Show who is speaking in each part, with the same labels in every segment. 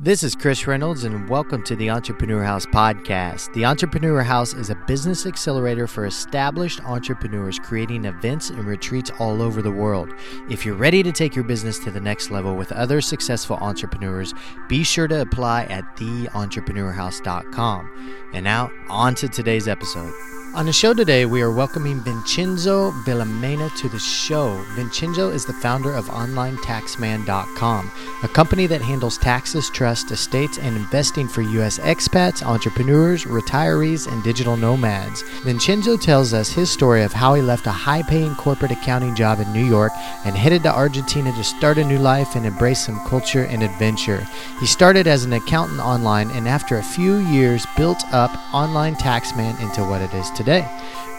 Speaker 1: This is Chris Reynolds, and welcome to the Entrepreneur House podcast. The Entrepreneur House is a business accelerator for established entrepreneurs creating events and retreats all over the world. If you're ready to take your business to the next level with other successful entrepreneurs, be sure to apply at theentrepreneurhouse.com. And now, on to today's episode. On the show today, we are welcoming Vincenzo Villamena to the show. Vincenzo is the founder of OnlineTaxman.com, a company that handles taxes, trust, estates, and investing for U.S. expats, entrepreneurs, retirees, and digital nomads. Vincenzo tells us his story of how he left a high paying corporate accounting job in New York and headed to Argentina to start a new life and embrace some culture and adventure. He started as an accountant online and after a few years built up Online Taxman into what it is today.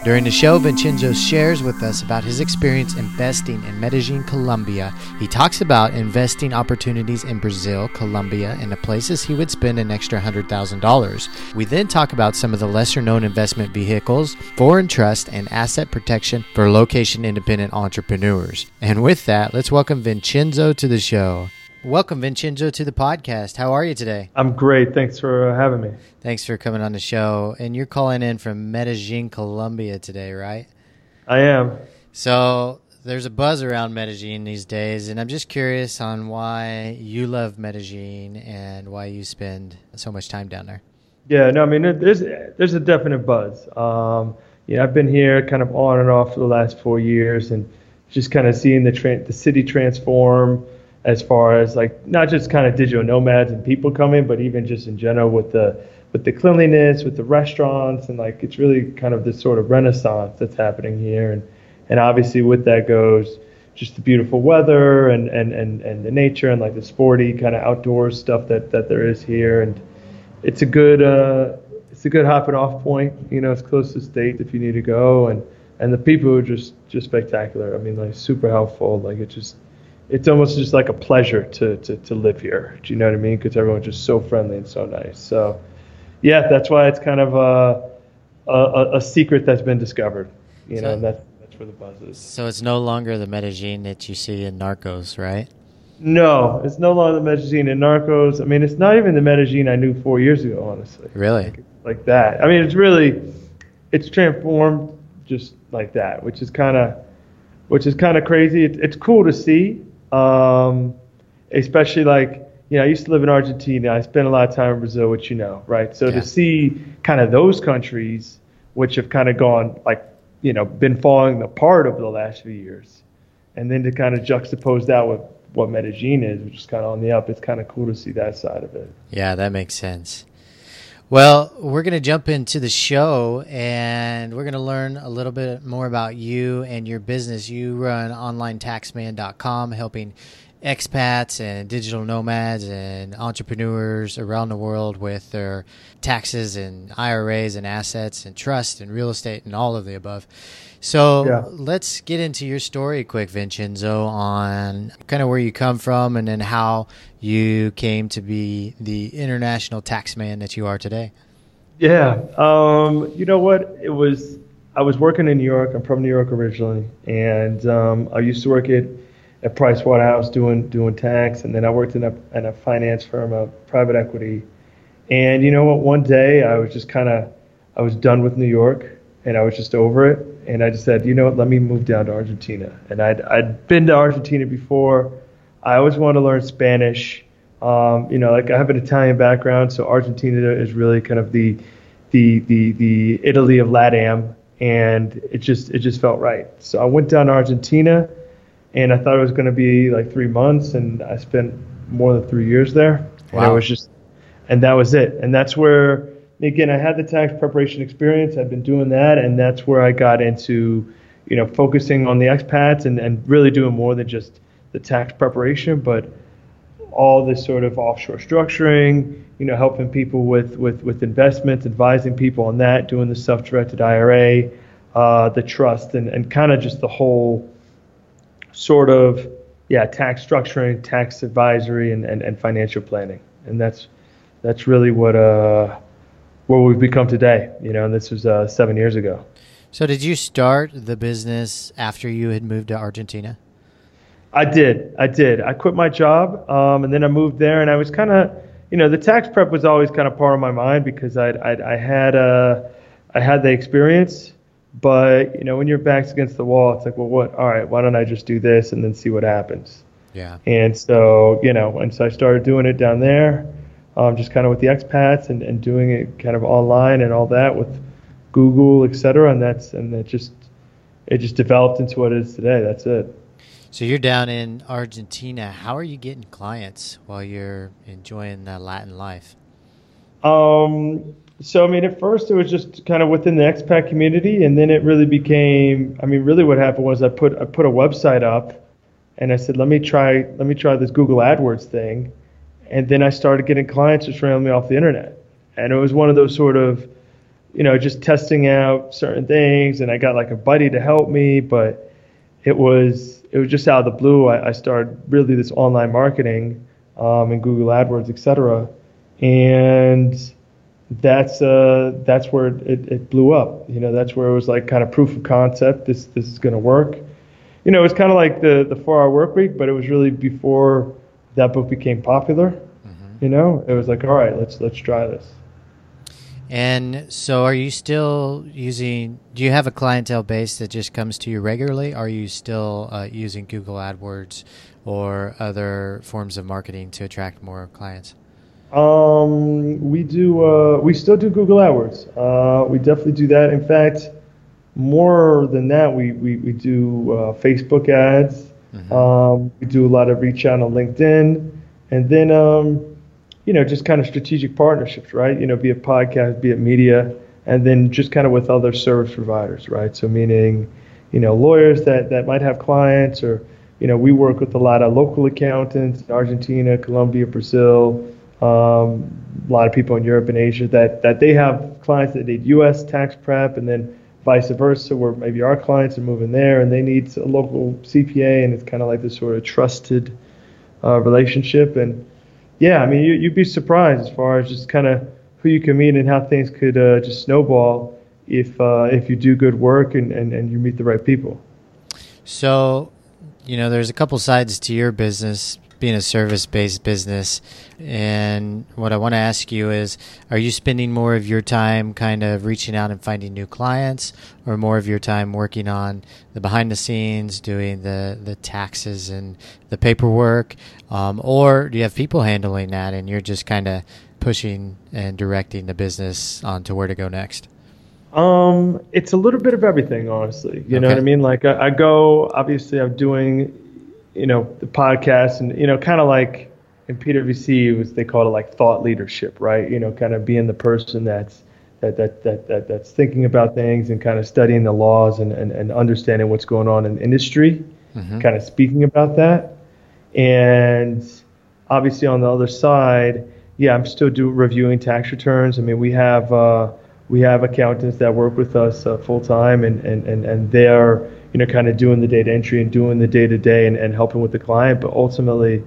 Speaker 1: During the show, Vincenzo shares with us about his experience investing in Medellin, Colombia. He talks about investing opportunities in Brazil, Colombia, and the places he would spend an extra $100,000. We then talk about some of the lesser known investment vehicles, foreign trust, and asset protection for location independent entrepreneurs. And with that, let's welcome Vincenzo to the show. Welcome, Vincenzo, to the podcast. How are you today?
Speaker 2: I'm great. Thanks for uh, having me.
Speaker 1: Thanks for coming on the show. And you're calling in from Medellin, Colombia today, right?
Speaker 2: I am.
Speaker 1: So there's a buzz around Medellin these days, and I'm just curious on why you love Medellin and why you spend so much time down there.
Speaker 2: Yeah, no, I mean, there's there's a definite buzz. Um, you know, I've been here kind of on and off for the last four years, and just kind of seeing the tra- the city transform as far as like not just kind of digital nomads and people coming, but even just in general with the with the cleanliness, with the restaurants, and like it's really kind of this sort of renaissance that's happening here, and and obviously with that goes just the beautiful weather and and and, and the nature and like the sporty kind of outdoors stuff that that there is here, and it's a good uh, it's a good hopping off point. You know, it's close to state if you need to go, and and the people are just just spectacular. I mean, like super helpful. Like it just it's almost just like a pleasure to, to, to live here. Do you know what I mean? Because everyone's just so friendly and so nice. So, yeah, that's why it's kind of a, a, a secret that's been discovered. You so, know, and that's, that's where the buzz is.
Speaker 1: So it's no longer the Medellin that you see in Narcos, right?
Speaker 2: No, it's no longer the Medellin in Narcos. I mean, it's not even the Medellin I knew four years ago, honestly.
Speaker 1: Really?
Speaker 2: Like, like that. I mean, it's really, it's transformed just like that, which is kind of, which is kind of crazy. It, it's cool to see um, especially like you know, I used to live in Argentina. I spent a lot of time in Brazil, which you know, right? So yeah. to see kind of those countries, which have kind of gone like, you know, been falling apart over the last few years, and then to kind of juxtapose that with what Medellin is, which is kind of on the up, it's kind of cool to see that side of it.
Speaker 1: Yeah, that makes sense. Well, we're going to jump into the show and we're going to learn a little bit more about you and your business. You run onlinetaxman.com, helping expats and digital nomads and entrepreneurs around the world with their taxes and IRAs and assets and trust and real estate and all of the above. So yeah. let's get into your story quick, Vincenzo, on kind of where you come from and then how you came to be the international taxman that you are today.
Speaker 2: Yeah. Um, you know what? It was, I was working in New York. I'm from New York originally. And um, I used to work at, at Price Waterhouse doing, doing tax. And then I worked in a, in a finance firm, a private equity. And you know what? One day I was just kind of, I was done with New York and I was just over it. And I just said, you know what, let me move down to Argentina. And I'd, I'd been to Argentina before. I always wanted to learn Spanish. Um, you know, like I have an Italian background, so Argentina is really kind of the, the, the, the Italy of LATAM. And it just, it just felt right. So I went down to Argentina and I thought it was going to be like three months. And I spent more than three years there. Wow. And it was just, and that was it. And that's where, again, I had the tax preparation experience. I've been doing that, and that's where I got into, you know, focusing on the expats and, and really doing more than just the tax preparation, but all this sort of offshore structuring, you know, helping people with, with, with investments, advising people on that, doing the self-directed IRA, uh, the trust, and, and kind of just the whole sort of, yeah, tax structuring, tax advisory, and, and, and financial planning. And that's that's really what uh, where we've become today. You know, and this was uh, seven years ago.
Speaker 1: So, did you start the business after you had moved to Argentina?
Speaker 2: I did. I did. I quit my job, um, and then I moved there, and I was kind of, you know, the tax prep was always kind of part of my mind because I'd, I'd I had uh, I had the experience, but you know, when your back's against the wall, it's like, well, what? All right, why don't I just do this and then see what happens?
Speaker 1: Yeah.
Speaker 2: And so, you know, and so I started doing it down there, um, just kind of with the expats and, and doing it kind of online and all that with Google, et cetera. And that's, and it just, it just developed into what it is today. That's it.
Speaker 1: So you're down in Argentina. How are you getting clients while you're enjoying the Latin life?
Speaker 2: Um, so I mean, at first it was just kind of within the expat community, and then it really became. I mean, really, what happened was I put I put a website up, and I said, let me try let me try this Google AdWords thing, and then I started getting clients just randomly off the internet, and it was one of those sort of, you know, just testing out certain things, and I got like a buddy to help me, but it was it was just out of the blue. I, I started really this online marketing, um, and Google AdWords, et cetera, and that's uh that's where it, it blew up. You know, that's where it was like kind of proof of concept. This this is going to work. You know, it's kind of like the the four hour work week, but it was really before that book became popular. Mm-hmm. You know, it was like, all right, let's let's try this.
Speaker 1: And so, are you still using? Do you have a clientele base that just comes to you regularly? Are you still uh, using Google AdWords or other forms of marketing to attract more clients?
Speaker 2: Um, we do. Uh, we still do Google AdWords. Uh, we definitely do that. In fact, more than that, we we, we do uh, Facebook ads. Mm-hmm. Um, we do a lot of reach out on LinkedIn, and then um, you know just kind of strategic partnerships, right? You know, be it podcast, be it media, and then just kind of with other service providers, right? So meaning, you know, lawyers that that might have clients, or you know, we work with a lot of local accountants in Argentina, Colombia, Brazil um, a lot of people in Europe and Asia that, that they have clients that need U.S. tax prep, and then vice versa, where maybe our clients are moving there and they need a local CPA, and it's kind of like this sort of trusted uh, relationship. And yeah, I mean, you, would be surprised as far as just kind of who you can meet and how things could uh, just snowball if uh, if you do good work and, and, and you meet the right people.
Speaker 1: So, you know, there's a couple sides to your business being a service based business. And what I want to ask you is are you spending more of your time kind of reaching out and finding new clients, or more of your time working on the behind the scenes, doing the, the taxes and the paperwork? Um, or do you have people handling that and you're just kind of pushing and directing the business on to where to go next?
Speaker 2: Um, it's a little bit of everything, honestly. You okay. know what I mean? Like I, I, go, obviously, I'm doing you know, the podcast and, you know, kind of like in PwC, was, they call it like thought leadership, right? You know, kind of being the person that's, that, that, that, that, that's thinking about things and kind of studying the laws and, and, and understanding what's going on in the industry, mm-hmm. kind of speaking about that. And obviously on the other side, yeah, I'm still do reviewing tax returns. I mean, we have, uh, we have accountants that work with us uh, full time and, and, and, and they're, you know, kind of doing the data entry and doing the day to day and helping with the client. But ultimately,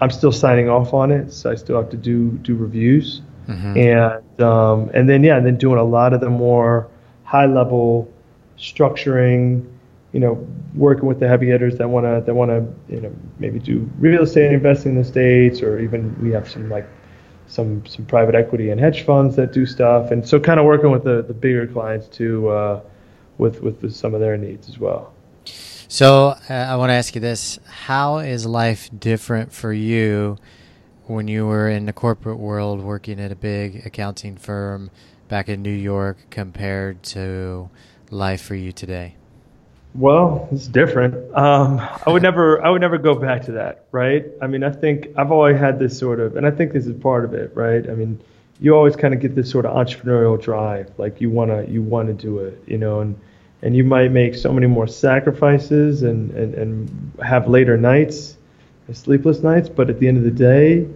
Speaker 2: I'm still signing off on it, so I still have to do do reviews, mm-hmm. and um, and then yeah, and then doing a lot of the more high level structuring, you know, working with the heavy hitters that want to that want to you know maybe do real estate investing in the states, or even we have some like some some private equity and hedge funds that do stuff, and so kind of working with the the bigger clients too, Uh, with, with some of their needs as well.
Speaker 1: So uh, I want to ask you this: How is life different for you when you were in the corporate world, working at a big accounting firm back in New York, compared to life for you today?
Speaker 2: Well, it's different. Um, I would never, I would never go back to that, right? I mean, I think I've always had this sort of, and I think this is part of it, right? I mean, you always kind of get this sort of entrepreneurial drive, like you wanna, you wanna do it, you know, and and you might make so many more sacrifices and, and, and have later nights, sleepless nights, but at the end of the day,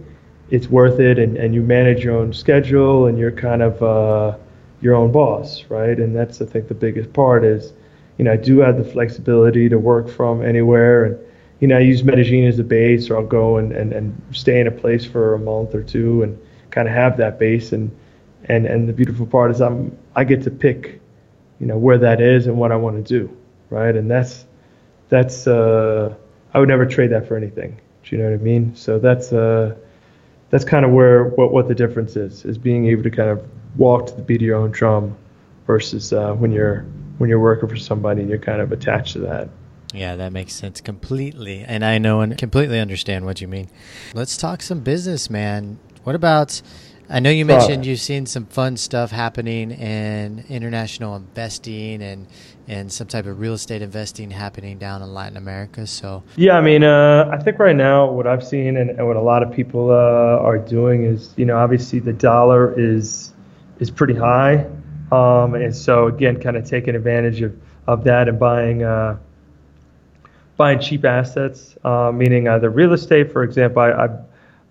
Speaker 2: it's worth it and, and you manage your own schedule and you're kind of uh, your own boss, right? And that's I think the biggest part is, you know, I do have the flexibility to work from anywhere and you know, I use Medellin as a base or I'll go and, and, and stay in a place for a month or two and kind of have that base and and and the beautiful part is I'm I get to pick you know where that is and what I want to do, right? And that's that's uh, I would never trade that for anything. Do you know what I mean? So that's uh, that's kind of where what what the difference is is being able to kind of walk to the beat of your own drum versus uh, when you're when you're working for somebody and you're kind of attached to that.
Speaker 1: Yeah, that makes sense completely. And I know and completely understand what you mean. Let's talk some business, man. What about I know you mentioned you've seen some fun stuff happening in international investing and and some type of real estate investing happening down in Latin America. So
Speaker 2: yeah, I mean, uh, I think right now what I've seen and, and what a lot of people uh, are doing is, you know, obviously the dollar is is pretty high, um, and so again, kind of taking advantage of of that and buying. Uh, buying cheap assets, uh, meaning either real estate, for example. I, I,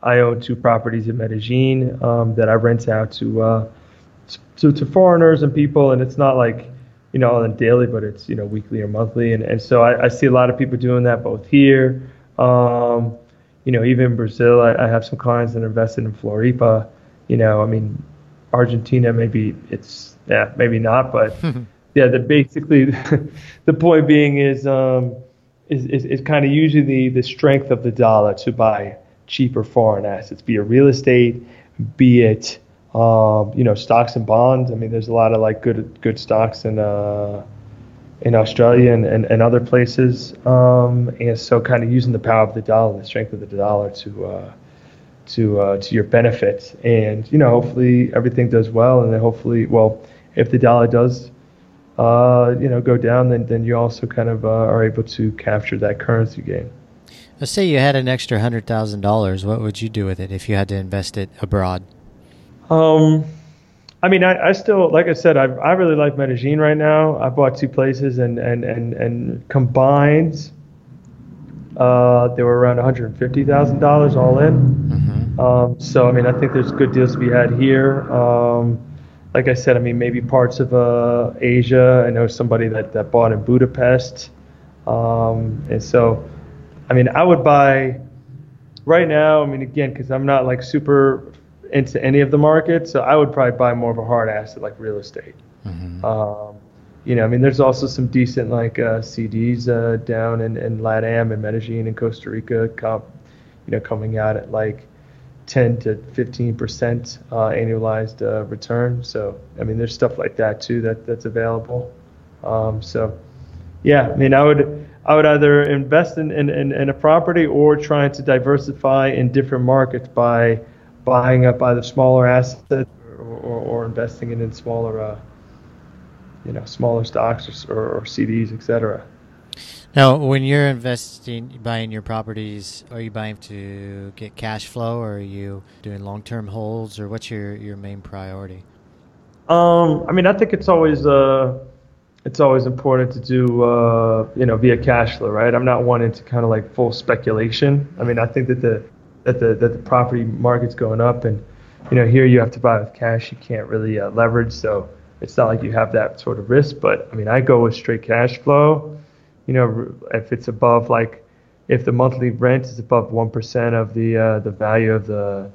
Speaker 2: I own two properties in Medellin um, that I rent out to, uh, to to foreigners and people, and it's not like you know on a daily, but it's you know weekly or monthly, and and so I, I see a lot of people doing that both here, um, you know, even in Brazil. I, I have some clients that invested in Floripa. You know, I mean, Argentina maybe it's yeah maybe not, but yeah, the basically the point being is. Um, is, is, is kind of usually the, the strength of the dollar to buy cheaper foreign assets, be it real estate, be it um, you know stocks and bonds. I mean, there's a lot of like good good stocks in uh, in Australia and, and, and other places, um, and so kind of using the power of the dollar, the strength of the dollar to uh, to uh, to your benefit, and you know hopefully everything does well, and then hopefully well if the dollar does uh, you know, go down, then then you also kind of uh, are able to capture that currency gain.
Speaker 1: Let's say you had an extra hundred thousand dollars. What would you do with it if you had to invest it abroad?
Speaker 2: Um, I mean, I, I still, like I said, I I really like Medellin right now. I bought two places, and and and and combined, uh, they were around one hundred fifty thousand dollars all in. Mm-hmm. Um, so I mean, I think there's good deals to be had here. Um, like I said, I mean, maybe parts of uh, Asia. I know somebody that, that bought in Budapest. Um, and so, I mean, I would buy right now. I mean, again, because I'm not like super into any of the markets, so I would probably buy more of a hard asset like real estate. Mm-hmm. Um, you know, I mean, there's also some decent like uh, CDs uh, down in, in LATAM and Medellin and Costa Rica, comp, you know, coming out at like 10 to 15 percent uh, annualized uh, return. So I mean, there's stuff like that too that that's available. Um, so yeah, I mean, I would I would either invest in, in, in, in, a property or trying to diversify in different markets by buying up either smaller assets or, or, or investing in, in smaller uh, you know smaller stocks or, or, or CDs, etc.
Speaker 1: Now, when you're investing, buying your properties, are you buying to get cash flow, or are you doing long-term holds, or what's your, your main priority?
Speaker 2: Um, I mean, I think it's always uh, it's always important to do uh, you know via cash flow, right? I'm not wanting to kind of like full speculation. I mean, I think that the that the that the property market's going up, and you know here you have to buy with cash. You can't really uh, leverage, so it's not like you have that sort of risk. But I mean, I go with straight cash flow you know, if it's above like if the monthly rent is above one percent of the uh, the value of the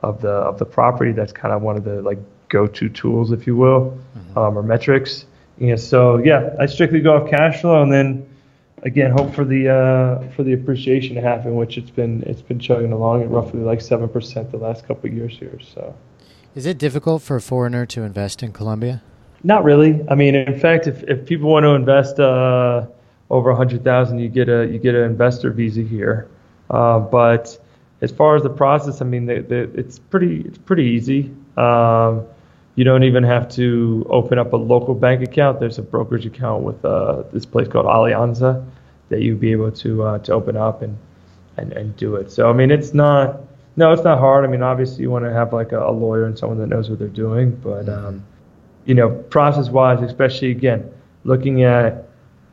Speaker 2: of the of the property, that's kind of one of the like go-to tools, if you will, mm-hmm. um, or metrics. And so yeah, I strictly go off cash flow, and then again hope for the uh, for the appreciation to happen, which it's been it's been chugging along at roughly like seven percent the last couple of years here. So,
Speaker 1: is it difficult for a foreigner to invest in Colombia?
Speaker 2: Not really. I mean, in fact, if if people want to invest. Uh, over a hundred thousand, you get a you get an investor visa here. Uh, but as far as the process, I mean, the, the, it's pretty it's pretty easy. Um, you don't even have to open up a local bank account. There's a brokerage account with uh, this place called Alianza that you'd be able to uh, to open up and, and and do it. So I mean, it's not no, it's not hard. I mean, obviously you want to have like a, a lawyer and someone that knows what they're doing, but um, you know, process wise, especially again, looking at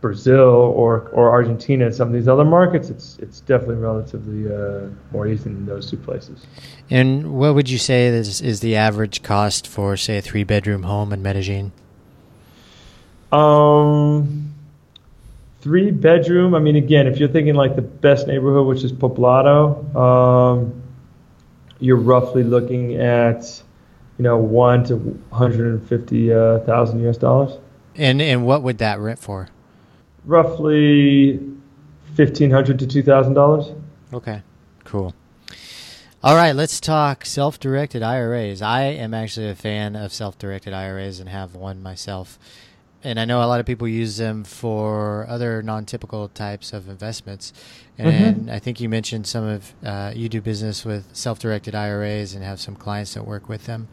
Speaker 2: Brazil or or Argentina, some of these other markets, it's it's definitely relatively uh, more easy than those two places.
Speaker 1: And what would you say is is the average cost for say a three bedroom home in Medellin?
Speaker 2: Um, three bedroom. I mean, again, if you're thinking like the best neighborhood, which is Poblado, um, you're roughly looking at you know one to 150,000 uh, US dollars.
Speaker 1: And and what would that rent for?
Speaker 2: Roughly fifteen hundred to two thousand dollars.
Speaker 1: Okay, cool. All right, let's talk self directed IRAs. I am actually a fan of self directed IRAs and have one myself. And I know a lot of people use them for other non typical types of investments.
Speaker 2: Mm-hmm.
Speaker 1: And I think you mentioned some of uh, you do business with self directed IRAs and have some clients that work with them.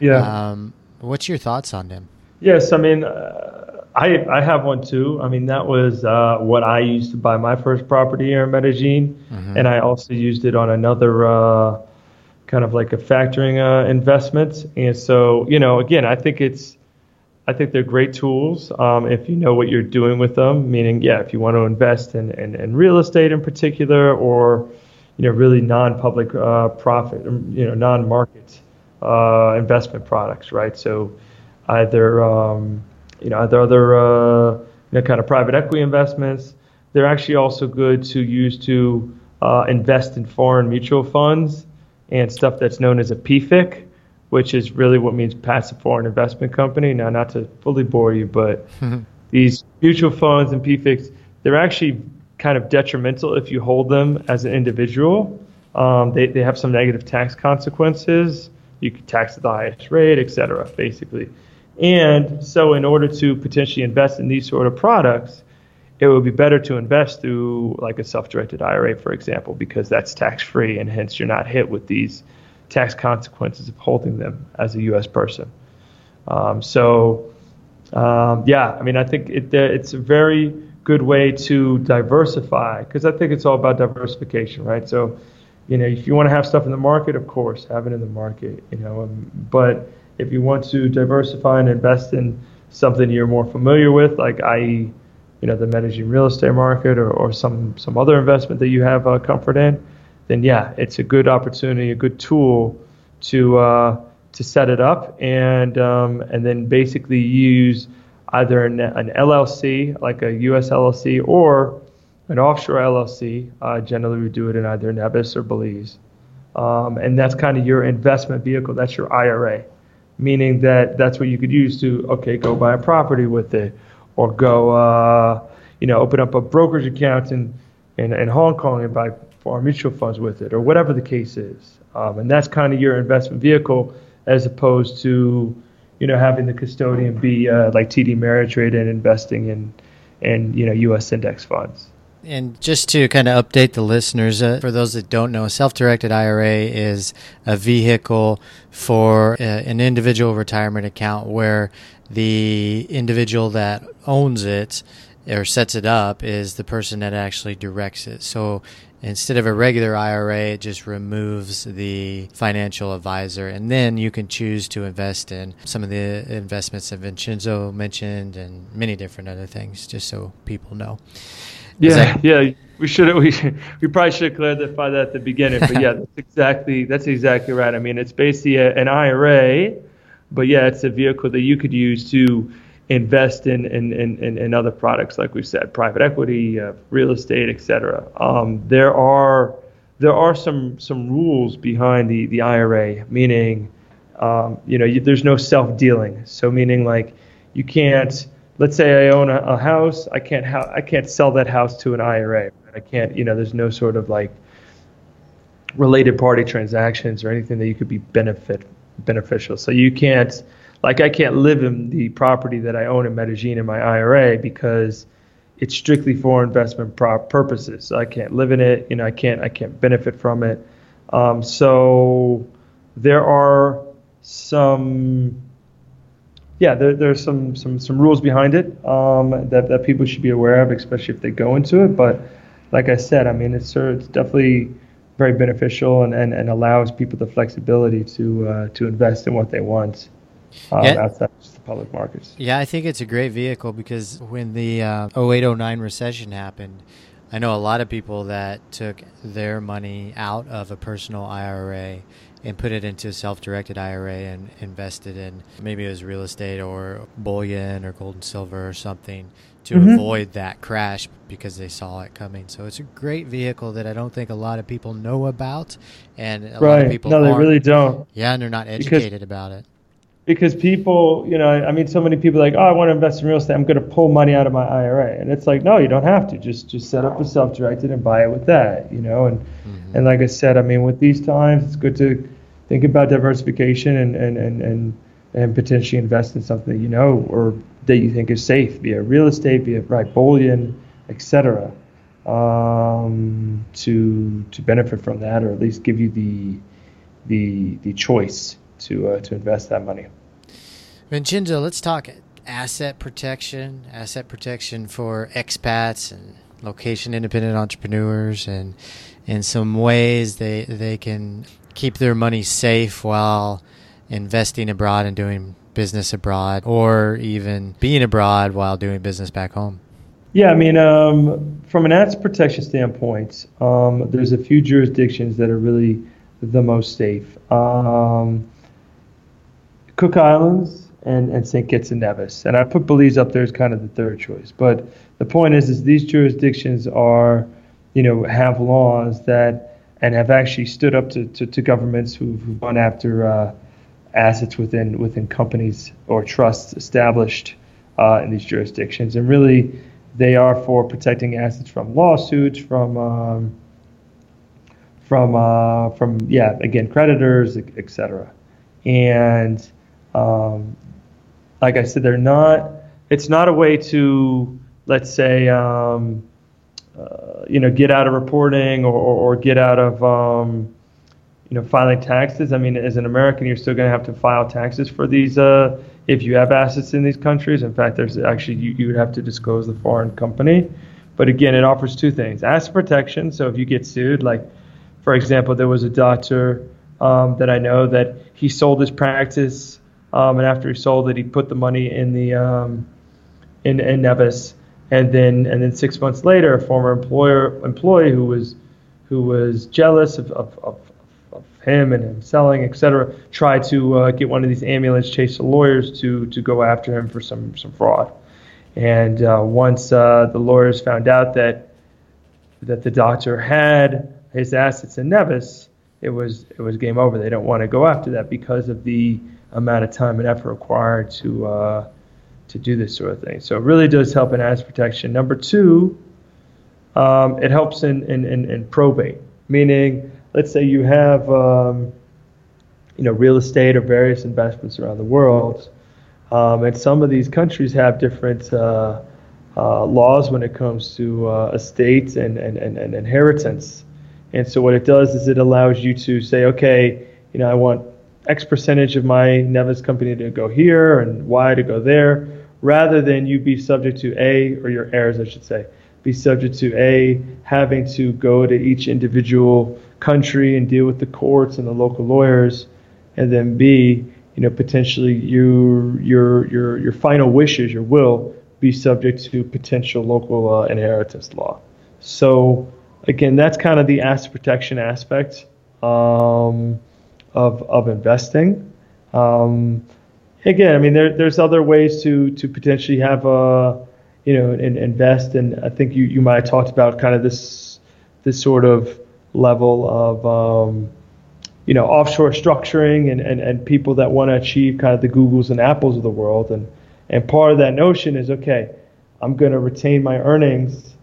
Speaker 2: Yeah.
Speaker 1: Um, what's your thoughts on them?
Speaker 2: Yes, I mean, uh, I I have one too. I mean, that was uh, what I used to buy my first property here in Medellin,
Speaker 1: Mhm.
Speaker 2: and I also used it on another uh, kind of like a factoring uh, investment. And so, you know, again, I think it's I think they're great tools um, if you know what you're doing with them. Meaning, yeah, if you want to invest in, in, in real estate in particular, or you know, really non-public uh, profit, um, you know, non-market uh, investment products, right? So either um, you know either other uh, you know, kind of private equity investments. They're actually also good to use to uh, invest in foreign mutual funds and stuff that's known as a PFIC, which is really what means passive foreign investment company. Now, not to fully bore you, but these mutual funds and PFICs, they're actually kind of detrimental if you hold them as an individual. Um, they, they have some negative tax consequences. You can tax at the highest rate, et cetera, basically. And so, in order to potentially invest in these sort of products, it would be better to invest through like a self-directed IRA, for example, because that's tax-free, and hence you're not hit with these tax consequences of holding them as a U.S. person. Um, so, um, yeah, I mean, I think it, uh, it's a very good way to diversify because I think it's all about diversification, right? So, you know, if you want to have stuff in the market, of course, have it in the market, you know, um, but if you want to diversify and invest in something you're more familiar with, like i.e., you know, the Medellin real estate market or, or some some other investment that you have uh, comfort in, then yeah, it's a good opportunity, a good tool to uh, to set it up and um, and then basically use either an, an LLC like a U.S. LLC or an offshore LLC. Uh, generally, we do it in either Nevis or Belize, um, and that's kind of your investment vehicle. That's your IRA, meaning that that's what you could use to okay go buy a property with it, or go uh, you know open up a brokerage account in, in in Hong Kong and buy foreign mutual funds with it, or whatever the case is. Um, and that's kind of your investment vehicle, as opposed to you know having the custodian be uh, like TD Ameritrade and investing in in you know U.S. index funds.
Speaker 1: And just to kind of update the listeners, uh, for those that don't know, a self directed IRA is a vehicle for uh, an individual retirement account where the individual that owns it or sets it up is the person that actually directs it. So instead of a regular IRA, it just removes the financial advisor. And then you can choose to invest in some of the investments that Vincenzo mentioned and many different other things, just so people know.
Speaker 2: Yeah,
Speaker 1: that-
Speaker 2: yeah. We should we we probably should clarify that at the beginning, but yeah, that's exactly that's exactly right. I mean, it's basically a, an IRA, but yeah, it's a vehicle that you could use to invest in in, in, in, in other products, like we said, private equity, uh, real estate, etc. Um, there are there are some some rules behind the the IRA, meaning um, you know you, there's no self dealing. So meaning like you can't let's say I own a, a house, I can't ha- I can't sell that house to an IRA. I can't, you know, there's no sort of like related party transactions or anything that you could be benefit beneficial. So you can't, like, I can't live in the property that I own in Medellin in my IRA because it's strictly for investment purposes. So I can't live in it. You know, I can't I can't benefit from it. Um, so there are some yeah, there, there's some, some, some rules behind it um, that, that people should be aware of, especially if they go into it. But like I said, I mean, it's, it's definitely very beneficial and, and, and allows people the flexibility to uh, to invest in what they want um,
Speaker 1: Yeah.
Speaker 2: outside just the public markets.
Speaker 1: Yeah, I think it's a great vehicle because when the uh, 0809 recession happened, I know a lot of people that took their money out of a personal IRA and put it into a self-directed IRA and invested in maybe it was real estate or bullion or gold and silver or something to
Speaker 2: Mhm.
Speaker 1: avoid that crash because they saw it coming. So it's a great vehicle that I don't think a lot of people know about, and a lot of people
Speaker 2: No, they really don't.
Speaker 1: yeah, and they're not
Speaker 2: Because-
Speaker 1: educated about it.
Speaker 2: Because people, you know, I mean, so many people are like, oh, I want to invest in real estate. I'm going to pull money out of my IRA, and it's like, no, you don't have to. Just just set up a self-directed and buy it with that, you know. And and like I said, I mean, with these times, it's good to think about diversification and and and and, and potentially invest in something that you know or that you think is safe, be it real estate, be it right bullion, etc. Um, to to benefit from that, or at least give you the the the choice to uh, to invest that money.
Speaker 1: Vincenzo, let's talk asset protection, asset protection for expats and location independent entrepreneurs, and in some ways they they can keep their money safe while investing abroad and doing business abroad, or even being abroad while doing business back home.
Speaker 2: Yeah, I mean, um, from an asset protection standpoint, um, there's a few jurisdictions that are really the most safe. Um, Cook Islands and, and St. Kitts and Nevis. And I put Belize up there as kind of the third choice. But the point is, is these jurisdictions are, you know, have laws that and have actually stood up to, to, to governments who've, gone after uh, assets within within companies or trusts established uh, in these jurisdictions. And really, they are for protecting assets from lawsuits, from um, from uh, from yeah, again, creditors, etc. And um, like I said, they're not. It's not a way to, let's say, um, uh, you know, get out of reporting or, or, or get out of, um, you know, filing taxes. I mean, as an American, you're still going to have to file taxes for these uh, if you have assets in these countries. In fact, there's actually you, you would have to disclose the foreign company. But again, it offers two things: asset protection. So if you get sued, like for example, there was a doctor um, that I know that he sold his practice um, and after he sold it, he put the money in the um, in, in Nevis, and then and then six months later, a former employer employee who was who was jealous of, of, of, of him and him selling, etc., tried to uh, get one of these ambulance chase lawyers to to go after him for some some fraud. And uh, once uh, the lawyers found out that that the doctor had his assets in Nevis, it was it was game over. They don't want to go after that because of the amount of time and effort required to uh, to do this sort of thing. So it really does help in asset protection. Number two, um, it helps in, in, in, in, probate, meaning let's say you have um, you know real estate or various investments around the world, um, and some of these countries have different uh, uh, laws when it comes to uh, estates and, and, and, and inheritance. And so what it does is it allows you to say, okay, you know, I want X percentage of my Nevis company to go here and Y to go there, rather than you be subject to A, or your heirs, I should say, be subject to A, having to go to each individual country and deal with the courts and the local lawyers, and then B, you know, potentially your your your your final wishes, your will, be subject to potential local uh, inheritance law. So again, that's kind of the asset protection aspect. Um, of, of investing. Um, again, I mean, there, there's other ways to, to potentially have a, you know, and invest. And I think you, you might have talked about kind of this, this sort of level of, um, you know, offshore structuring and, and, and people that want to achieve kind of the Googles and Apples of the world. And, and part of that notion is, okay, I'm going to retain my earnings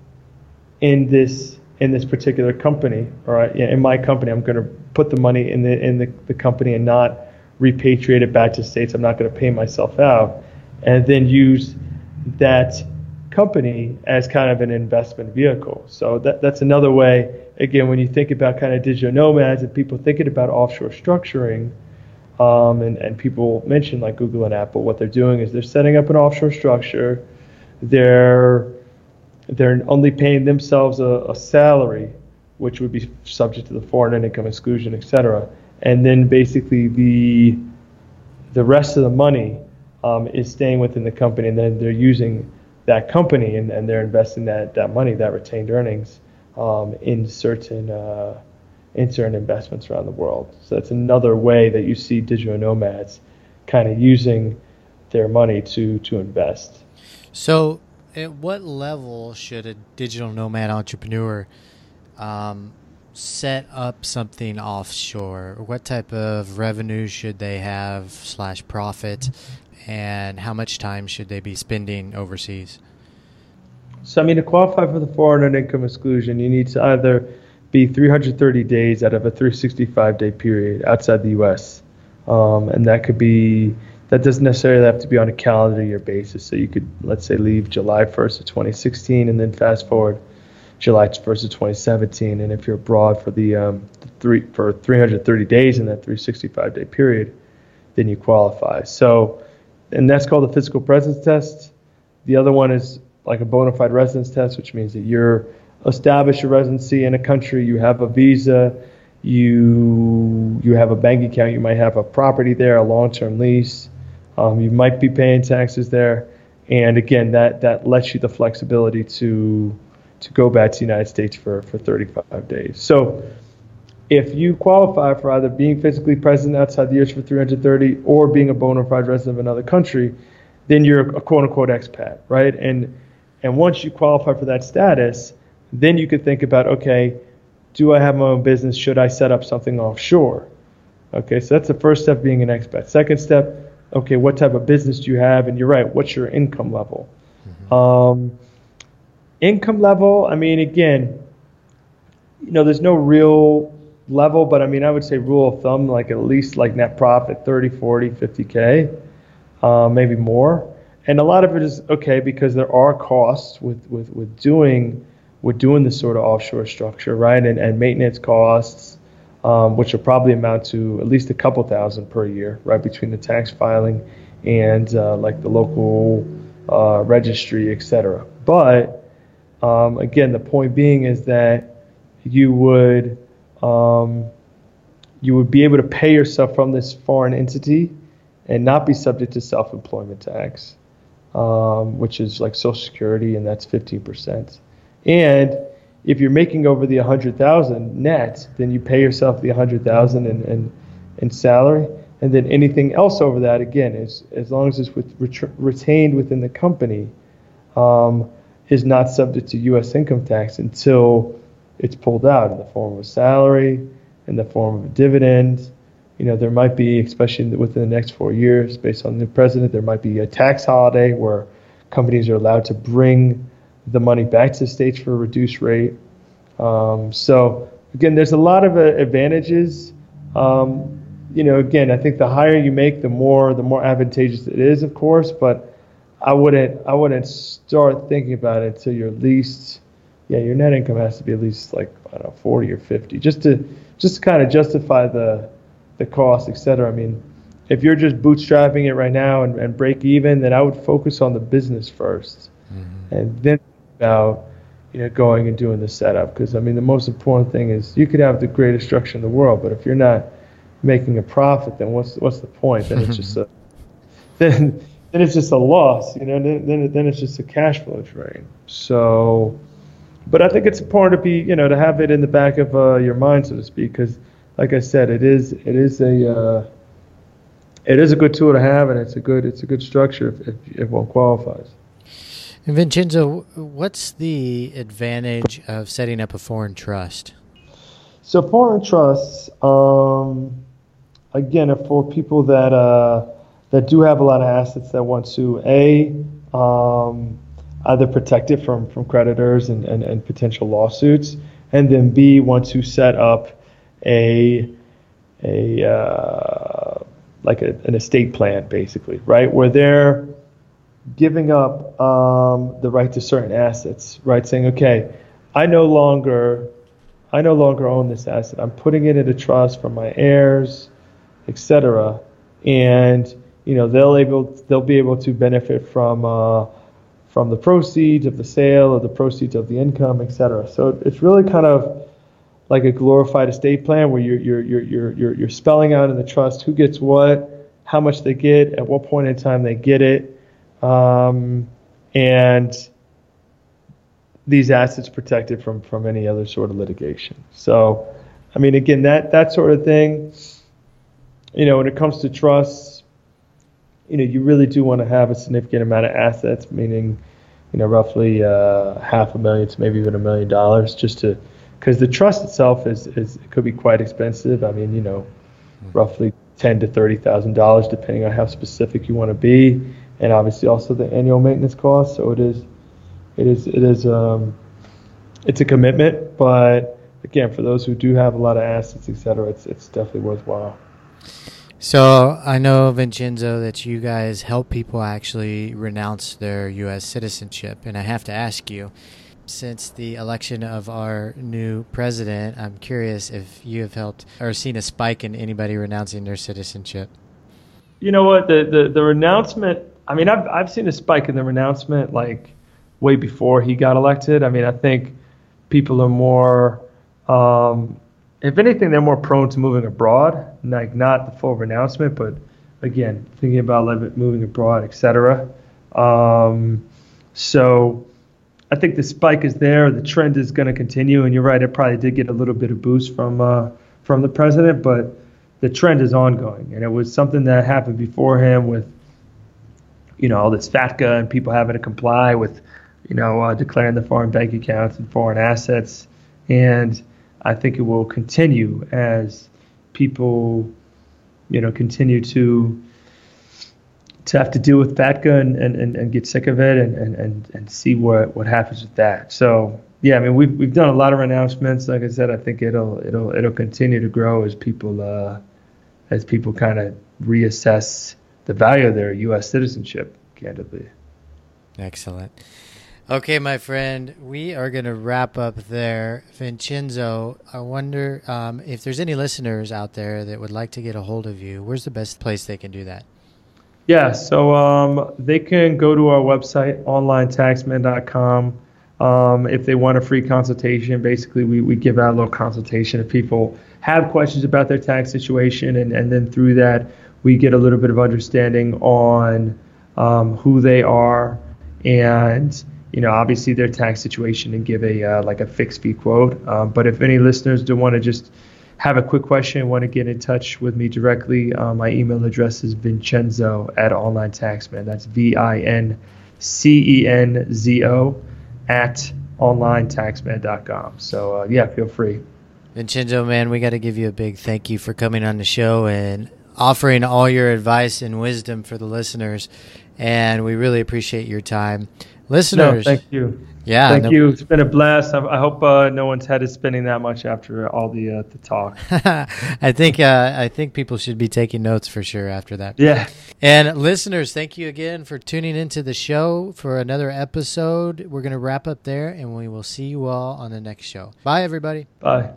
Speaker 2: in this in this particular company, or in my company, I'm going to put the money in the in the, the company and not repatriate it back to states. I'm not going to pay myself out, and then use that company as kind of an investment vehicle. So that that's another way. Again, when you think about kind of digital nomads and people thinking about offshore structuring, um, and and people mention like Google and Apple, what they're doing is they're setting up an offshore structure. They're they're only paying themselves a, a salary which would be subject to the foreign income exclusion, et cetera. And then basically the the rest of the money um, is staying within the company, and then they're using that company and, and they're investing that, that money, that retained earnings, um, in certain uh, in certain investments around the world. So that's another way that you see digital nomads kind of using their money to to invest.
Speaker 1: So, at what level should a digital nomad entrepreneur um, set up something offshore? What type of revenue should they have slash profit, and how much time should they be spending overseas?
Speaker 2: So, I mean, to qualify for the foreign income exclusion, you need to either be 330 days out of a 365 day period outside the U.S. Um, and that could be that doesn't necessarily have to be on a calendar year basis. So you could let's say leave July 1st of 2016 and then fast forward July 1st of 2017. And if you're abroad for the, um, three for 330 days in that 365 day period, then you qualify. So, and that's called the physical presence test. The other one is like a bona fide residence test, which means that you're established your residency in a country, you have a visa, you you have a bank account, you might have a property there, a long-term lease, um, you might be paying taxes there, and again, that that lets you the flexibility to to go back to the United States for for 35 days. So. If you qualify for either being physically present outside the US for 330 or being a bona fide resident of another country, then you're a quote unquote expat, right? And and once you qualify for that status, then you could think about, okay, do I have my own business? Should I set up something offshore? Okay, so that's the first step being an expat. Second step, okay, what type of business do you have? And you're right, what's your income level? Mm-hmm. Um, income level, I mean, again, you know, there's no real level, but I mean, I would say rule of thumb, like at least like net profit 30, 40, 50K, uh, maybe more. And a lot of it is okay because there are costs with, with, with doing with doing this sort of offshore structure, right? And, and maintenance costs, um, which will probably amount to at least a couple thousand per year, right? Between the tax filing and uh, like the local uh, registry, et cetera. But um, again, the point being is that you would um, you would be able to pay yourself from this foreign entity and not be subject to self-employment tax, um, which is like Social Security, and that's 15%. And if you're making over the 100,000 net, then you pay yourself the 100,000 in, in, in salary. And then anything else over that, again, is as long as it's with, retained within the company, um, is not subject to U.S. income tax until it's pulled out in the form of a salary, in the form of a dividend. You know, there might be, especially within the next four years, based on the president, there might be a tax holiday where companies are allowed to bring the money back to the states for a reduced rate. Um, so again, there's a lot of uh, advantages. Um, you know, again, I think the higher you make, the more the more advantageous it is, of course. But I wouldn't I wouldn't start thinking about it until you're at least yeah your net income has to be at least like I don't know 40 or 50 just to just to kind of justify the the cost, et cetera. I mean, if you're just bootstrapping it right now and, and break even, then I would focus on the business 1st mm-hmm. and then about you know going and doing the setup because I mean the most important thing is you could have the greatest structure in the world, but if you're not making a profit, then what's what's the point? Then it's just a then then it's just a loss, you know. Then then, then it's just a cash flow drain. So, but I think it's important to be you know to have it in the back of uh, your mind, so to speak, because like I said, it is it is a uh, it is a good tool to have, and it's a good it's a good structure if, if, if one qualifies.
Speaker 1: And Vincenzo, what's the advantage of setting up a foreign trust?
Speaker 2: So foreign trusts, um, again, are for people that uh, that do have a lot of assets that want to a um, either protect it from from creditors and, and, and potential lawsuits, and then b want to set up a a uh, like a, an estate plan, basically, right, where they're giving up um, the right to certain assets, right? Saying, okay, I no longer, I no longer own this asset. I'm putting it in a trust for my heirs, etc. And you know they'll able they'll be able to benefit from uh, from the proceeds of the sale or the proceeds of the income, etc. So it's really kind of like a glorified estate plan where you're you're you're you're you're, you're spelling out in the trust who gets what, how much they get, at what point in time they get it um, and these assets protected from from any other sort of litigation. So, I mean, again, that that sort of thing. You know, when it comes to trusts, you know, you really do want to have a significant amount of assets, meaning, you know, roughly uh, half a million to maybe even a million dollars, just to because the trust itself is is it could be quite expensive. I mean, you know, roughly ten to thirty thousand dollars, depending on how specific you want to be and obviously also the annual maintenance cost. So it is, it is, it is, um, it's a commitment, but again, for those who do have a lot of assets, et cetera, it's it's definitely worthwhile.
Speaker 1: So I know Vincenzo that you guys help people actually renounce their U.S. citizenship, and I have to ask you, since the election of our new president, I'm curious if you have helped or seen a spike in anybody renouncing their citizenship.
Speaker 2: You know what? The the, the renouncement. I mean, I've I've seen a spike in the renouncement like way before he got elected. I mean, I think people are more, um, if anything, they're more prone to moving abroad. Like not the full renouncement, but again, thinking about moving abroad, etc. Um, so I think the spike is there. The trend is going to continue, and you're right. It probably did get a little bit of boost from uh, from the president, but the trend is ongoing, and it was something that happened before him with you know all this FATCA and people having to comply with you know uh, declaring the foreign bank accounts and foreign assets, and I think it will continue as people you know continue to to have to deal with FATCA and, and, and, get sick of it and, and, and, and see what, what happens with that. So yeah, I mean we've we've done a lot of renouncements. Like I said, I think it'll it'll it'll continue to grow as people uh, as people kind of reassess the value of their U.S. citizenship. Candidly.
Speaker 1: Excellent. Okay, my friend, we are going to wrap up there. Vincenzo, I wonder um, if there's any listeners out there that would like to get a hold of you. Where's the best place they can do that?
Speaker 2: Yeah, so um, they can go to our website, onlinetaxman.com. Um, if they want a free consultation, basically we, we give out a little consultation if people have questions about their tax situation, and, and then through that we get a little bit of understanding on um, who they are and you know obviously their tax situation and give a uh, like a fixed fee quote. Um, but if any listeners do want to just have a quick question, want to get in touch with me directly, uh, my email address is vincenzo at online taxman. That's V I N C E N Z O at onlinetaxman.com. So, uh, yeah, feel free.
Speaker 1: Vincenzo, man, we got to give you a big thank you for coming on the show and offering all your advice and wisdom for the listeners. And we really appreciate your time. Listeners,
Speaker 2: no, thank you.
Speaker 1: Yeah,
Speaker 2: thank no, you. It's been a blast. I, I hope uh, no one's head is spinning that much after all the uh, the talk.
Speaker 1: I think uh, I think people should be taking notes for sure after that.
Speaker 2: Yeah.
Speaker 1: And listeners, thank you again for tuning into the show for another episode. We're gonna wrap up there, and we will see you all on the next show. Bye, everybody.
Speaker 2: Bye.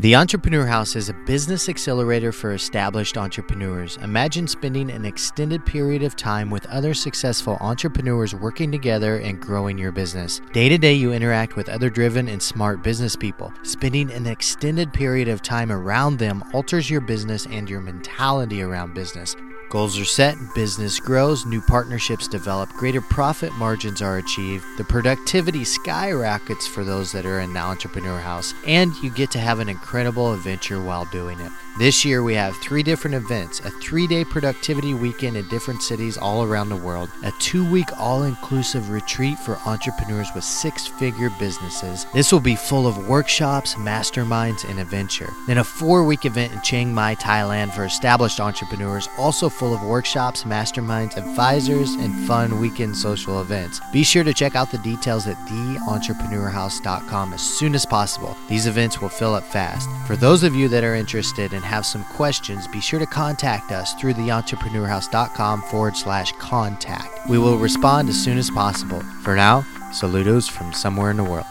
Speaker 1: The Entrepreneur House is a business accelerator for established entrepreneurs. Imagine spending an extended period of time with other successful entrepreneurs working together and growing your business. Day to day, you interact with other driven and smart business people. Spending an extended period of time around them alters your business and your mentality around business. Goals are set, business grows, new partnerships develop, greater profit margins are achieved, the productivity skyrockets for those that are in the entrepreneur house, and you get to have an incredible adventure while doing it. This year, we have three different events a three day productivity weekend in different cities all around the world, a two week all inclusive retreat for entrepreneurs with six figure businesses. This will be full of workshops, masterminds, and adventure. Then, a four week event in Chiang Mai, Thailand for established entrepreneurs, also full of workshops, masterminds, advisors, and fun weekend social events. Be sure to check out the details at theentrepreneurhouse.com as soon as possible. These events will fill up fast. For those of you that are interested and have some questions, be sure to contact us through theentrepreneurhouse.com forward slash contact. We will respond as soon as possible. For now, saludos from somewhere in the world.